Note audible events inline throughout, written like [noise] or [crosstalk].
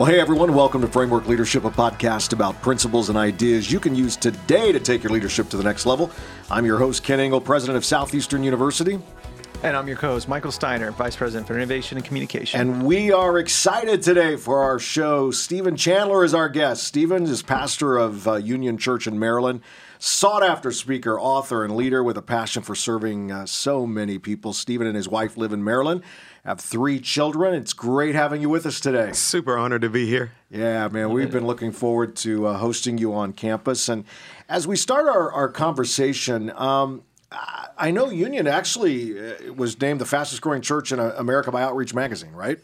Well, hey everyone, welcome to Framework Leadership, a podcast about principles and ideas you can use today to take your leadership to the next level. I'm your host, Kent Ingle, president of Southeastern University. And I'm your co host, Michael Steiner, Vice President for Innovation and Communication. And we are excited today for our show. Stephen Chandler is our guest. Stephen is pastor of uh, Union Church in Maryland, sought after speaker, author, and leader with a passion for serving uh, so many people. Stephen and his wife live in Maryland, have three children. It's great having you with us today. Super honored to be here. Yeah, man, we've been looking forward to uh, hosting you on campus. And as we start our, our conversation, um, I know Union actually uh, was named the fastest growing church in uh, America by Outreach Magazine, right?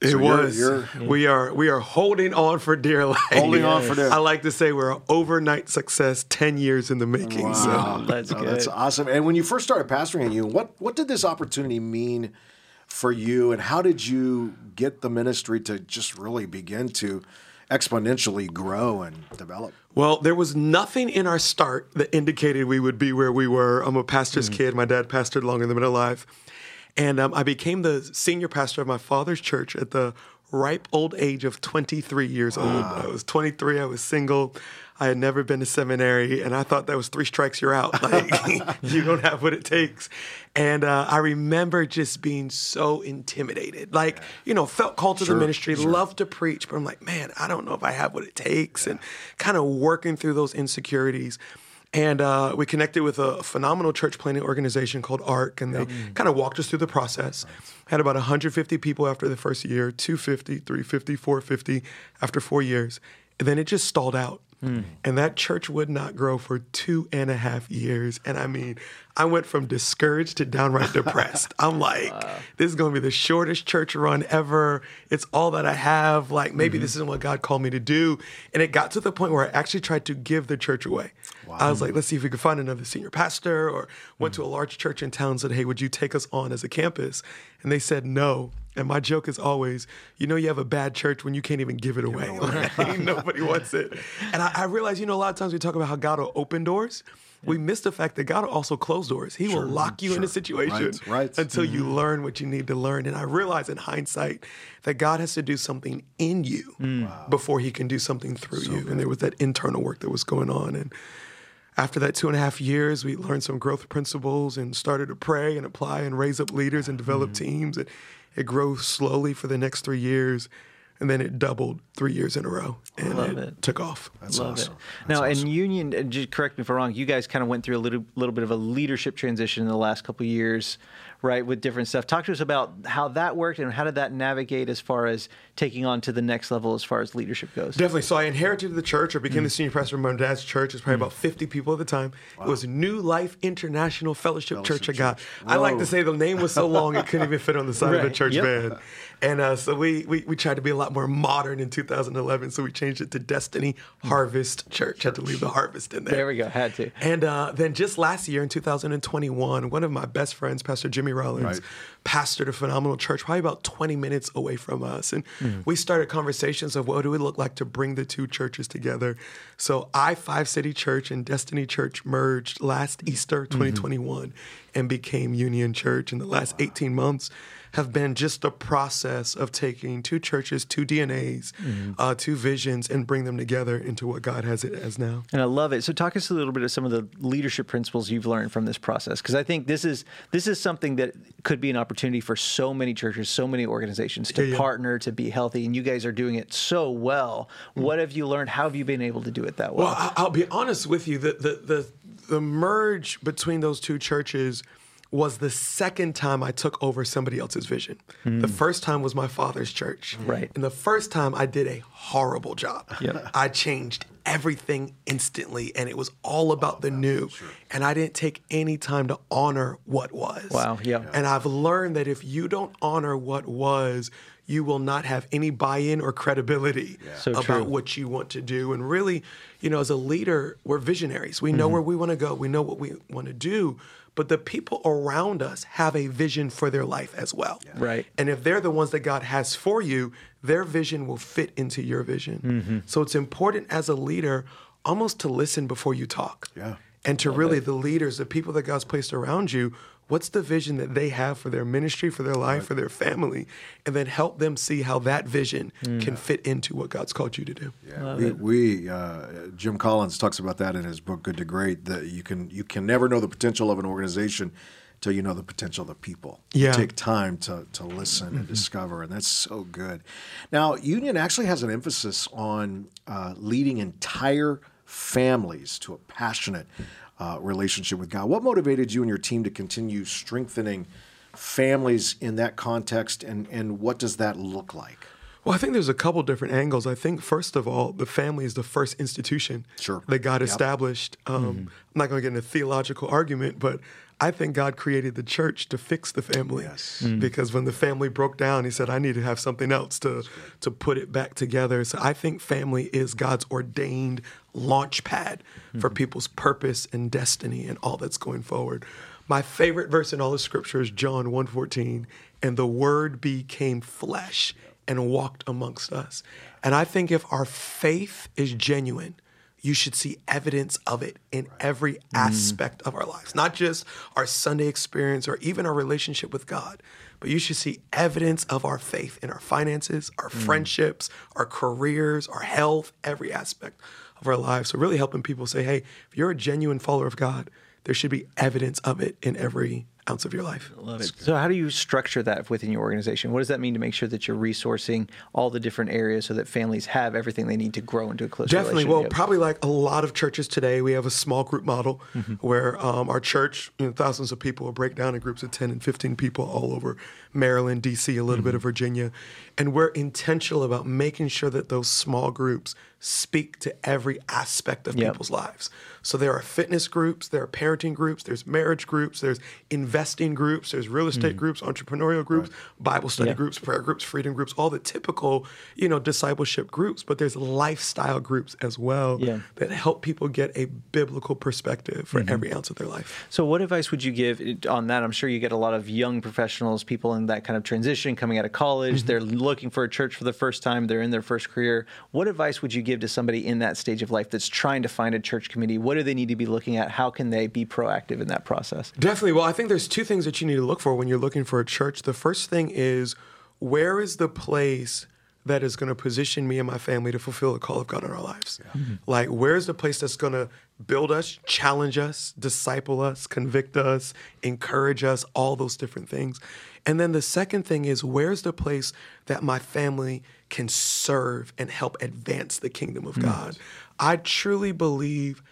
It so was. You're, you're, we are we are holding on for dear life. Holding yes. on for dear. I like to say we're an overnight success, ten years in the making. Wow. So that's oh, That's awesome. And when you first started pastoring at Union, what what did this opportunity mean for you, and how did you get the ministry to just really begin to exponentially grow and develop? Well, there was nothing in our start that indicated we would be where we were. I'm a pastor's mm-hmm. kid. My dad pastored longer than I've life. And um, I became the senior pastor of my father's church at the ripe old age of 23 years wow. old. I was 23, I was single. I had never been to seminary, and I thought that was three strikes, you're out. [laughs] Like, [laughs] you don't have what it takes. And uh, I remember just being so intimidated. Like, yeah. you know, felt called to sure, the ministry, sure. loved to preach, but I'm like, man, I don't know if I have what it takes. Yeah. And kind of working through those insecurities. And uh, we connected with a phenomenal church planting organization called ARC, and they mm. kind of walked us through the process. Had about 150 people after the first year, 250, 350, 450 after four years. And then it just stalled out. Mm. And that church would not grow for two and a half years. And I mean, I went from discouraged to downright [laughs] depressed. I'm like, wow. this is going to be the shortest church run ever. It's all that I have. Like, maybe mm-hmm. this isn't what God called me to do. And it got to the point where I actually tried to give the church away. Wow. I was like, let's see if we could find another senior pastor, or went mm-hmm. to a large church in town and said, hey, would you take us on as a campus? And they said no. And my joke is always, you know, you have a bad church when you can't even give it away. [laughs] Like, nobody wants it. And I, I realize, you know, a lot of times we talk about how God will open doors. We miss the fact that God will also close doors. He sure, will lock you sure. in a situation right, right. until mm-hmm. you learn what you need to learn. And I realize in hindsight that God has to do something in you mm. before he can do something through so you. Good. And there was that internal work that was going on. And after that two and a half years, we learned some growth principles and started to pray and apply and raise up leaders and develop mm-hmm. teams. And it grew slowly for the next three years and then it doubled three years in a row, and Love it, it. took off. That's Love awesome. It. That's now, awesome. and Union, just correct me if I'm wrong. You guys kind of went through a little little bit of a leadership transition in the last couple years right, with different stuff. Talk to us about how that worked and how did that navigate as far as taking on to the next level as far as leadership goes. Definitely. So I inherited the church or became mm. the senior pastor of my dad's church. It was probably mm. about 50 people at the time. Wow. It was New Life International Fellowship, Fellowship Church I got. I like to say the name was so long it couldn't even fit on the side right. of the church yep. van. And uh, so we, we we tried to be a lot more modern in 2011. So we changed it to Destiny Harvest Church. Had to leave the harvest in there. There we go. Had to. And uh, then just last year in 2021, one of my best friends, Pastor Jimmy Rollins, right. pastored a phenomenal church, probably about 20 minutes away from us. And mm. we started conversations of what do it look like to bring the two churches together. So I Five City Church and Destiny Church merged last Easter 2021 mm-hmm. and became Union Church in the last 18 months have been just the process of taking two churches, two DNAs, mm-hmm. uh, two visions, and bring them together into what God has it as now. And I love it. So talk us a little bit of some of the leadership principles you've learned from this process, because I think this is this is something that could be an opportunity for so many churches, so many organizations to yeah, yeah. partner to be healthy, and you guys are doing it so well. Mm-hmm. What have you learned? How have you been able to do it that well? Well, I'll be honest with you. The the the, the merge between those two churches was the second time I took over somebody else's vision. Mm. The first time was my father's church. Right. And the first time I did a horrible job. [laughs] Yep. I changed everything instantly and it was all about oh, the new. Sure. And I didn't take any time to honor what was. Wow. Yeah. And I've learned that if you don't honor what was, you will not have any buy-in or credibility yeah. so about true. what you want to do. And really, you know, as a leader, we're visionaries. We know mm-hmm. where we want to go. We know what we want to do but the people around us have a vision for their life as well. Yeah. Right. And if they're the ones that God has for you, their vision will fit into your vision. Mm-hmm. So it's important as a leader almost to listen before you talk. Yeah. And to Love really, it. the leaders, the people that God's placed around you, what's the vision that they have for their ministry, for their life, for their family, and then help them see how that vision mm. can fit into what God's called you to do. Yeah, we, we uh, Jim Collins talks about that in his book Good to Great that you can you can never know the potential of an organization till you know the potential of the people. Yeah. take time to, to listen mm-hmm. and discover, and that's so good. Now, Union actually has an emphasis on uh, leading entire families to a passionate uh, relationship with God. What motivated you and your team to continue strengthening families in that context, and, and what does that look like? Well, I think there's a couple different angles. I think first of all, the family is the first institution sure. that God yep. established. Um, mm-hmm. I'm not going to get into a theological argument, but I think God created the church to fix the family. Yes. Mm. Because when the family broke down, he said, I need to have something else to, to put it back together. So I think family is God's ordained launch pad mm-hmm. for people's purpose and destiny and all that's going forward. My favorite verse in all of scripture is John 1:14, and the word became flesh and walked amongst us. And I think if our faith is genuine, you should see evidence of it in every mm-hmm. aspect mm. of our lives, not just our Sunday experience or even our relationship with God, but you should see evidence of our faith in our finances, our mm. friendships, our careers, our health, every aspect of our lives. So, really helping people say, hey, if you're a genuine follower of God, there should be evidence of it in every ounce of your life. Love it. So, how do you structure that within your organization? What does that mean to make sure that you're resourcing all the different areas so that families have everything they need to grow into a close Definitely. Well, probably like a lot of churches today, we have a small group model mm-hmm. where um, our church, you know, thousands of people will break down in groups of 10 and 15 people all over Maryland, D.C., a little mm-hmm. bit of Virginia. And we're intentional about making sure that those small groups speak to every aspect of yep. people's lives. So there are fitness groups, there are parenting groups, there's marriage groups, there's investing groups, there's real estate mm. groups, entrepreneurial groups, right. Bible study groups, prayer groups, freedom groups, all the typical, you know, discipleship groups, but there's lifestyle groups as well yeah. that help people get a biblical perspective for mm-hmm. every ounce of their life. So what advice would you give on that? I'm sure you get a lot of young professionals, people in that kind of transition coming out of college, mm-hmm. they're looking for a church for the first time, they're in their first career. What advice would you give give to somebody in that stage of life that's trying to find a church community? What do they need to be looking at? How can they be proactive in that process? Definitely. Well, I think there's two things that you need to look for when you're looking for a church. The first thing is where is the place that is going to position me and my family to fulfill the call of God in our lives? Yeah. Mm-hmm. Like, where's the place that's going to build us, challenge us, disciple us, convict us, encourage us, all those different things. And then the second thing is, where's the place that my family can serve and help advance the kingdom of God? I truly believe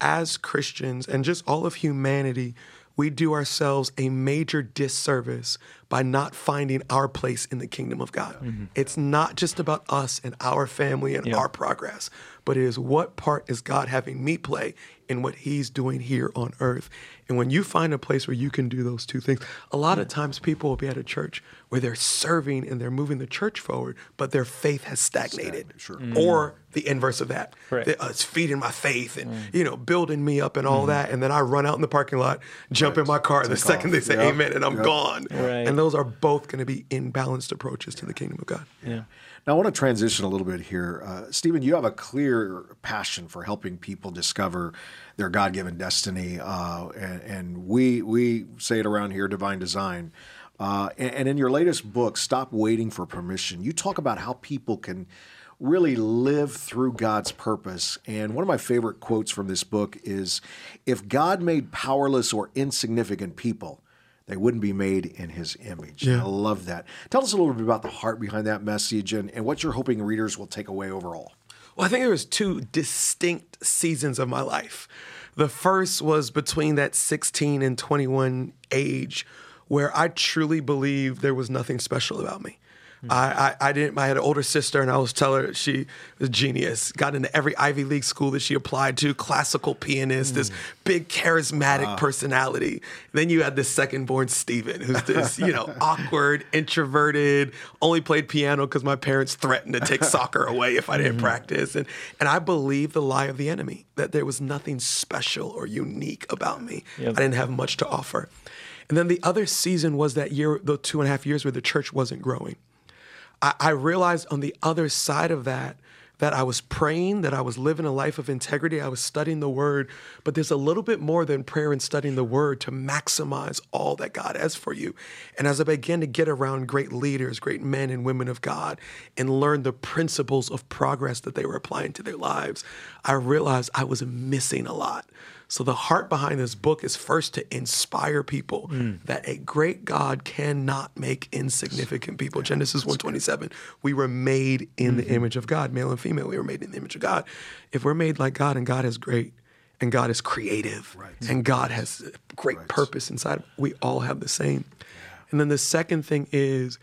as Christians and just all of humanity, we do ourselves a major disservice by not finding our place in the kingdom of God. Mm-hmm. It's not just about us and our family and yep. our progress, but it is what part is God having me play in what He's doing here on earth. And when you find a place where you can do those two things, a lot of times people will be at a church where they're serving and they're moving the church forward, but their faith has stagnated. Sure. Mm. Or the inverse of that. Right. uh, it's feeding my faith and, mm. you know, building me up and all mm. that. And then I run out in the parking lot, jump right. in my car Take the second off. they say yep. amen and I'm yep. gone. Right. And those are both going to be imbalanced approaches to the kingdom of God. Yeah. Now, I want to transition a little bit here. Uh, Stephen, you have a clear passion for helping people discover their God given destiny. Uh, and, and, we, we say it around here divine design. Uh, and, and in your latest book, Stop Waiting for Permission, you talk about how people can really live through God's purpose. And one of my favorite quotes from this book is If God made powerless or insignificant people, they wouldn't be made in his image. Yeah. I love that. Tell us a little bit about the heart behind that message and, and what you're hoping readers will take away overall. Well, I think there was two distinct seasons of my life. The first was between that 16 and 21 age where I truly believed there was nothing special about me. I, I, I, didn't. I had an older sister, and I was telling her she was a genius. Got into every Ivy League school that she applied to. Classical pianist, mm. this big charismatic wow. personality. Then you had this second-born Stephen, who's this you know [laughs] awkward, introverted. Only played piano because my parents threatened to take soccer away if I didn't mm-hmm. practice. And and I believed the lie of the enemy that there was nothing special or unique about me. Yep. I didn't have much to offer. And then the other season was that year, the two and a half years where the church wasn't growing. I, I realized on the other side of that that I was praying, that I was living a life of integrity, I was studying the word. But there's a little bit more than prayer and studying the word to maximize all that God has for you. And as I began to get around great leaders, great men and women of God, and learn the principles of progress that they were applying to their lives, I realized I was missing a lot. So the heart behind this book is first to inspire people mm. that a great God cannot make insignificant people. Yeah, Genesis 127. We were made in mm-hmm. the image of God, male and female. We were made in the image of God. If we're made like God and God is great and God is creative right. and God has great right. purpose inside, we all have the same. Yeah. And then the second thing is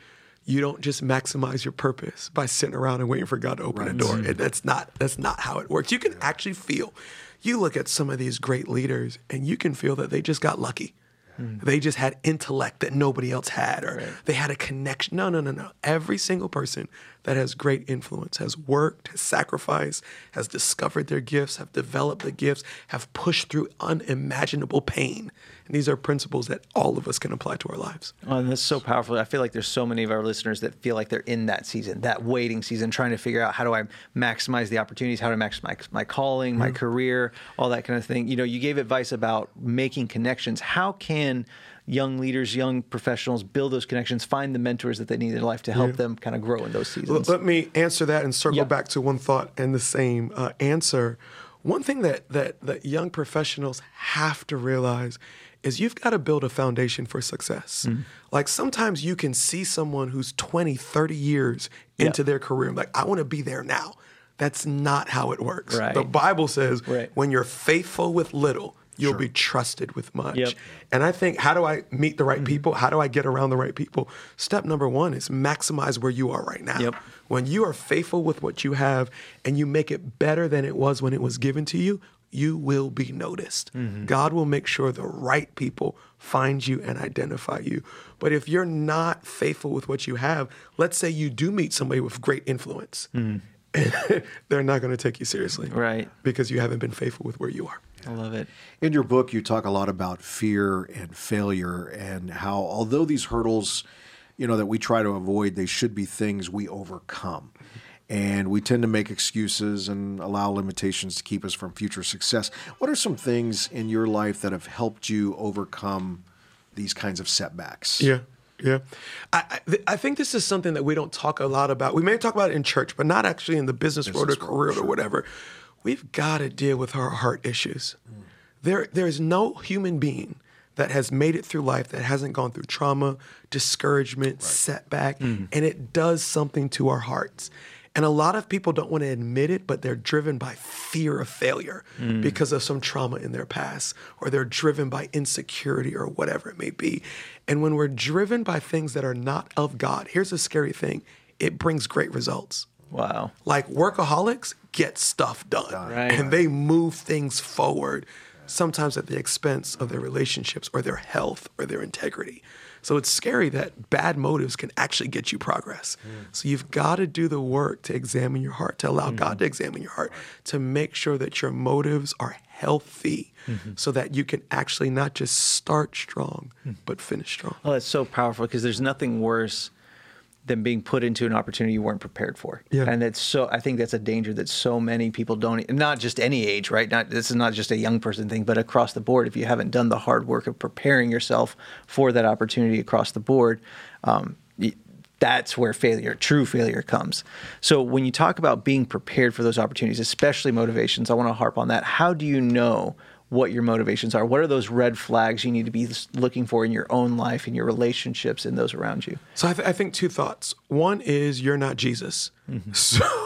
you don't just maximize your purpose by sitting around and waiting for God to open right. a door. Mm-hmm. That's not that's not how it works. You can actually feel you look at some of these great leaders and you can feel that they just got lucky. Mm. They just had intellect that nobody else had, or right. they had a connection. No, no, no, no. Every single person that has great influence has worked, has sacrificed, has discovered their gifts, have developed the gifts, have pushed through unimaginable pain. And these are principles that all of us can apply to our lives. Oh, and that's so powerful. I feel like there's so many of our listeners that feel like they're in that season, that waiting season, trying to figure out how do I maximize the opportunities, how do I maximize my calling, my mm-hmm. career, all that kind of thing. You know, you gave advice about making connections. How can young leaders, young professionals build those connections, find the mentors that they need in life to help yeah. them kind of grow in those seasons. Let me answer that and circle yeah. back to one thought and the same uh, answer. One thing that, that that young professionals have to realize is you've got to build a foundation for success. Mm. Like sometimes you can see someone who's 20, 30 years into their career, and like, I want to be there now. That's not how it works. Right. The Bible says right. when you're faithful with little, you'll sure. be trusted with much. Yep. And I think, how do I meet the right mm-hmm. people? How do I get around the right people? Step number one is maximize where you are right now. Yep. When you are faithful with what you have and you make it better than it was when it was given to you, you will be noticed. Mm-hmm. God will make sure the right people find you and identify you. But if you're not faithful with what you have, let's say you do meet somebody with great influence. Mm. [laughs] they're not going to take you seriously. Right. Because you haven't been faithful with where you are. I love it. In your book, you talk a lot about fear and failure and how, although these hurdles, you know, that we try to avoid, they should be things we overcome. And we tend to make excuses and allow limitations to keep us from future success. What are some things in your life that have helped you overcome these kinds of setbacks? Yeah. Yeah. I, I, think this is something that we don't talk a lot about. We may talk about it in church, but not actually in the business, business world or career world, sure. or whatever we've got to deal with our heart issues. Mm. There, there is no human being that has made it through life that hasn't gone through trauma, discouragement, right. setback, mm. and it does something to our hearts. And a lot of people don't want to admit it, but they're driven by fear of failure mm. because of some trauma in their past, or they're driven by insecurity or whatever it may be. And when we're driven by things that are not of God, here's a scary thing it brings great results. Wow. Like workaholics get stuff done right. and they move things forward, sometimes at the expense of their relationships or their health or their integrity. So it's scary that bad motives can actually get you progress. Mm. So you've got to do the work to examine your heart, to allow mm-hmm. God to examine your heart, to make sure that your motives are healthy mm-hmm. so that you can actually not just start strong, mm. but finish strong. Oh, that's so powerful because there's nothing worse than being put into an opportunity you weren't prepared for. Yeah. And that's so I think that's a danger that so many people don't not just any age, right? Not this is not just a young person thing, but across the board if you haven't done the hard work of preparing yourself for that opportunity across the board, um, that's where failure, true failure comes. So when you talk about being prepared for those opportunities, especially motivations, I want to harp on that. How do you know what your motivations are. What are those red flags you need to be looking for in your own life, in your relationships, in those around you? So I, th- I think two thoughts. One is you're not Jesus. Mm-hmm. [laughs]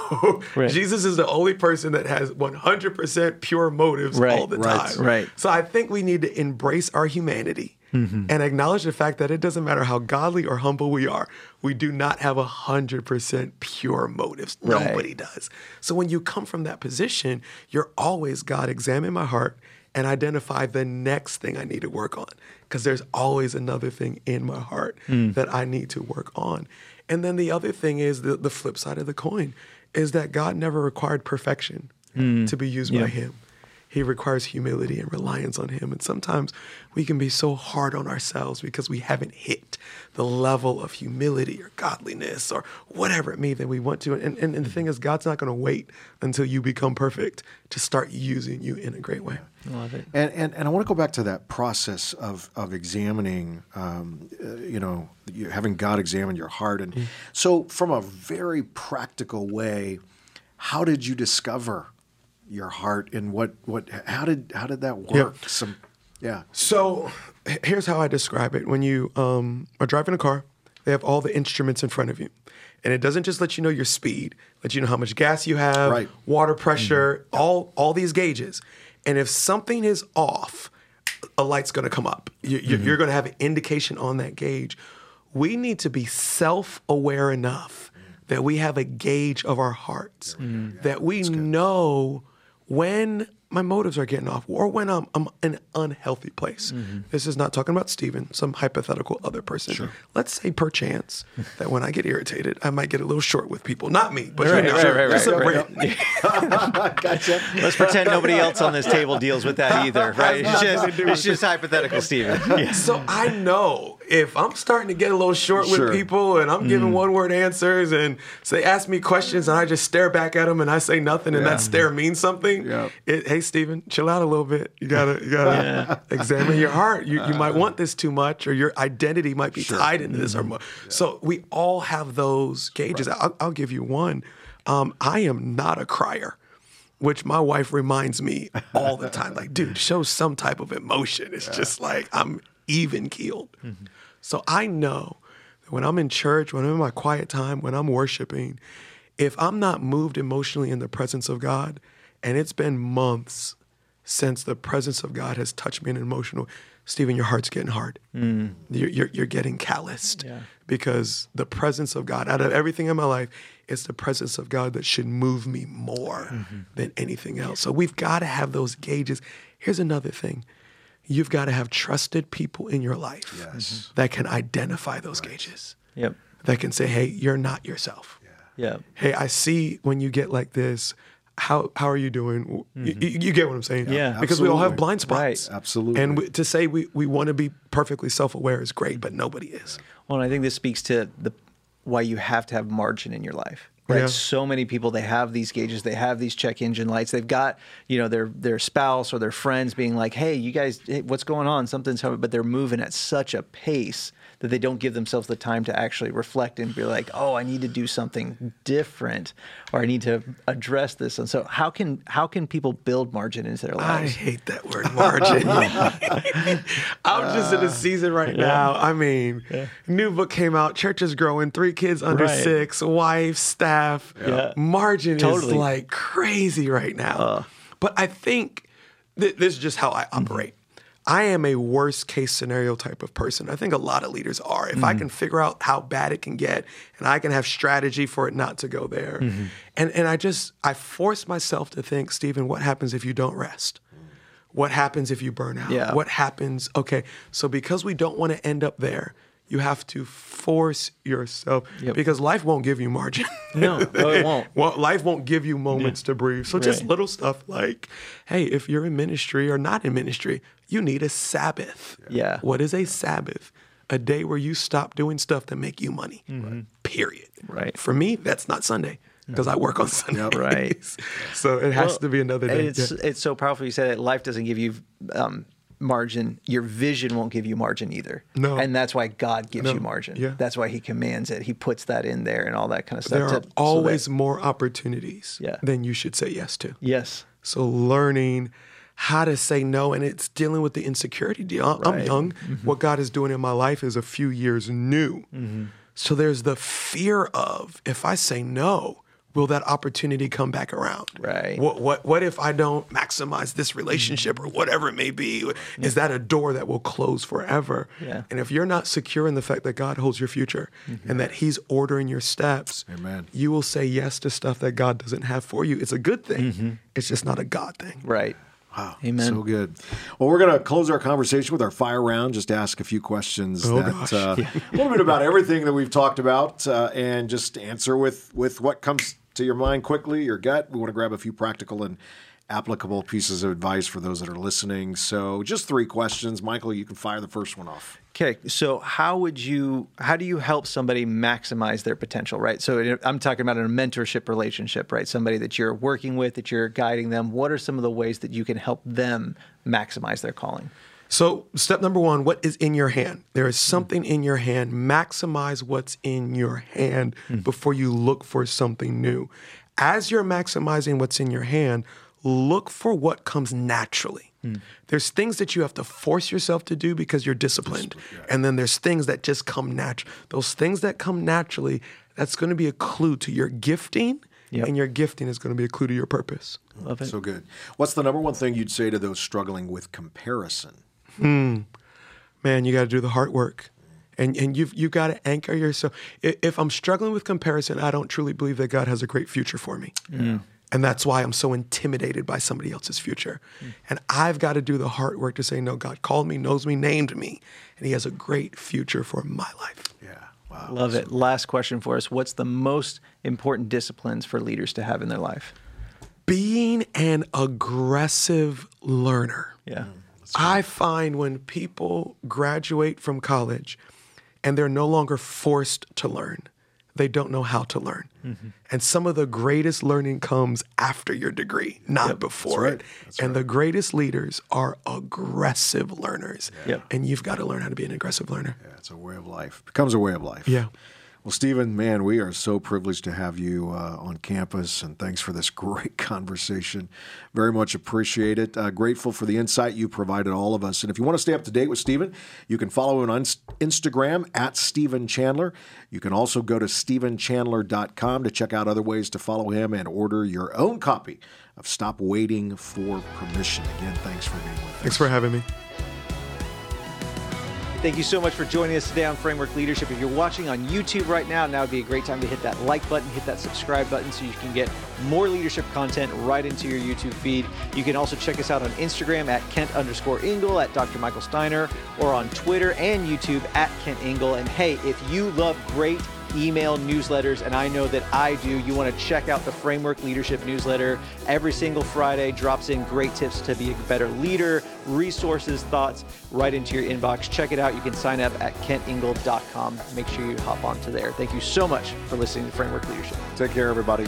So right. Jesus is the only person that has 100% pure motives right. all the right. time. Right. So I think we need to embrace our humanity. Mm-hmm. And acknowledge the fact that it doesn't matter how godly or humble we are, we do not have 100% pure motives. Nobody does. So when you come from that position, you're always, God, examine my heart and identify the next thing I need to work on because there's always another thing in my heart mm. that I need to work on. And then the other thing is the, the flip side of the coin is that God never required perfection mm. to be used yeah. by Him. He requires humility and reliance on Him. And sometimes we can be so hard on ourselves because we haven't hit the level of humility or godliness or whatever it may that we want to. And, and, and the thing is, God's not going to wait until you become perfect to start using you in a great way. Love it. And, and, and I want to go back to that process of, of examining, um, uh, you know, you, having God examine your heart. And so, from a very practical way, how did you discover your heart and what, what how did how did that work? Some, yeah. So here's how I describe it. When you um, are driving a car, they have all the instruments in front of you. And it doesn't just let you know your speed, let you know how much gas you have, Right. water pressure, mm-hmm. all all these gauges. And if something is off, a light's going to come up. You, you- mm-hmm. You're going to have an indication on that gauge. We need to be self-aware enough that we have a gauge of our hearts, mm-hmm. that we know when my motives are getting off or when I'm, I'm in an unhealthy place. Mm-hmm. This is not talking about Stephen, some hypothetical other person. Let's say perchance [laughs] that when I get irritated, I might get a little short with people. Not me, but Right, you know, right, right, it's a right, brand. [laughs] gotcha. Let's pretend nobody else on this table deals with that either, right? It's just, to do with it's just hypothetical, Stephen. Yeah. [laughs] So I know if I'm starting to get a little short Sure. with people and I'm giving mm. one word answers and so they ask me questions and I just stare back at them and I say nothing and that stare means something. Yeah. It, hey Stephen, chill out a little bit. You gotta you gotta [laughs] examine your heart. You you might uh. want this too much or your identity might be tied into this or mm-hmm. mo- so we all have those gauges. I'll, I'll give you one. Um, I am not a crier which my wife reminds me all the time like dude [laughs] show some type of emotion it's just like i'm even keeled mm-hmm. So i know that when i'm in church when i'm in my quiet time when i'm worshiping if i'm not moved emotionally in the presence of god and it's been months since the presence of god has touched me in an emotional stephen your heart's getting hard mm. you're, you're, you're getting calloused Yeah. because the presence of God, out of everything in my life, it's the presence of God that should move me more mm-hmm. than anything else. So we've got to have those gauges. Here's another thing you've got to have trusted people in your life Yes. Mm-hmm. that can identify those gauges, Yep. that can say, hey, you're not yourself. Yep. Hey, I see when you get like this. How, how are you doing? You, you- mm-hmm. you get what I'm saying? Yeah. Because we all have blind spots. Right. Absolutely. And we, to say we, we want to be perfectly self aware is great, but nobody is. Well, and I think this speaks to the why you have to have margin in your life. Right. Yeah. So many people they have these gauges, they have these check engine lights. They've got you know their their spouse or their friends being like, "Hey, you guys, hey, what's going on? Something's happening," but they're moving at such a pace that they don't give themselves the time to actually reflect and be like, "Oh, I need to do something different, or I need to address this." And so, how can how can people build margin into their lives? I hate that word margin. [laughs] I'm just in a uh, season right now. I mean, new book came out, church is growing, three kids under Right. six, wife, staff. Yeah. Margin is like crazy right now. Uh. but I think th- this is just how I operate. Mm-hmm. I am a worst case scenario type of person. I think a lot of leaders are. If I mm-hmm. can figure out how bad it can get and I can have strategy for it not to go there. Mm-hmm. And and I just I force myself to think, Stephen, what happens if you don't rest? What happens if you burn out? Yeah. What happens? Okay, so because we don't want to end up there, you have to force yourself Yep. because life won't give you margin. [laughs] No, no, it won't. [laughs] well, life won't give you moments to breathe. So just little stuff like, hey, if you're in ministry or not in ministry, you need a Sabbath. Yeah. What is a Sabbath? A day where you stop doing stuff that make you money. Period. Mm-hmm. Right. For me, that's not Sunday because I work on Sundays. Right. [laughs] so it has Well, to be another day. It's Yeah. it's so powerful. You said that life doesn't give you um, margin. Your vision won't give you margin either. No. and that's why God gives No. you margin. Yeah. that's why He commands it. He puts that in there and all that kind of stuff. there to- are so that- always more opportunities Yeah. than you should say yes to. yes. So learning how to say no, and it's dealing with the insecurity deal. I'm- Right. young. Mm-hmm. What God is doing in my life is a few years new. So there's the fear of if I say no, will that opportunity come back around? Right. What what what if I don't maximize this relationship or whatever it may be? Is that a door that will close forever? Yeah. And if you're not secure in the fact that God holds your future and that He's ordering your steps, Amen. you will say yes to stuff that God doesn't have for you. It's a good thing. It's just not a God thing. Right. Wow. Amen. So good. Well, we're going to close our conversation with our fire round. Just ask a few questions Oh, that gosh. uh, a little bit about everything that we've talked about, uh, and just answer with with what comes to your mind quickly, your gut. We want to grab a few practical and applicable pieces of advice for those that are listening. So, just three questions. Michael, you can fire the first one off. Okay, so how would you how do you help somebody maximize their potential, right? So I'm talking about a mentorship relationship, right? Somebody that you're working with, that you're guiding them. What are some of the ways that you can help them maximize their calling? So, step number one, what is in your hand? There is something in your hand. Maximize what's in your hand mm. before you look for something new. As you're maximizing what's in your hand, look for what comes naturally. Mm. There's things that you have to force yourself to do because you're disciplined. Yeah. And then there's things that just come natural. Those things that come naturally, that's going to be a clue to your gifting. Yep. And your gifting is going to be a clue to your purpose. Love it. So good. What's the number one thing you'd say to those struggling with comparison? Hmm. Man, you got to do the hard work. And, and you've, you've got to anchor yourself. If I'm struggling with comparison, I don't truly believe that God has a great future for me. Yeah. And that's why I'm so intimidated by somebody else's future. Mm. And I've got to do the hard work to say, no, God called me, knows me, named me, and He has a great future for my life. Yeah. Wow. Love it. Last question for us. What's the most important disciplines for leaders to have in their life? Being an aggressive learner. Yeah. Mm. I find when people graduate from college and they're no longer forced to learn, they don't know how to learn. Mm-hmm. And some of the greatest learning comes after your degree, not yep, before right. it. That's and right. the greatest leaders are aggressive learners. Yeah. Yep. And you've got to learn how to be an aggressive learner. Yeah, it's a way of life. It becomes a way of life. Yeah. Well, Stephen, man, we are so privileged to have you uh, on campus, and thanks for this [laughs] great conversation. Very much appreciate it. Uh, grateful for the insight you provided all of us. And if you want to stay up to date with Stephen, you can follow him on Instagram at Stephen Chandler. You can also go to stephenchandler.com to check out other ways to follow him and order your own copy of Stop Waiting for Permission. Again, thanks for being with us. Thanks for having me. Thank you so much for joining us today on Framework Leadership. If you're watching on YouTube right now, now would be a great time to hit that like button, hit that subscribe button so you can get more leadership content right into your YouTube feed. You can also check us out on Instagram at Kent underscore Ingle, at Dr. Michael Steiner, or on Twitter and YouTube at Kent Ingle. And hey, if you love great email newsletters, and I know that I do. You want to check out the Framework Leadership newsletter. Every single Friday drops in great tips to be a better leader, resources, thoughts right into your inbox. Check it out. You can sign up at kentingle.com. Make sure you hop onto there. Thank you so much for listening to Framework Leadership. Take care, everybody.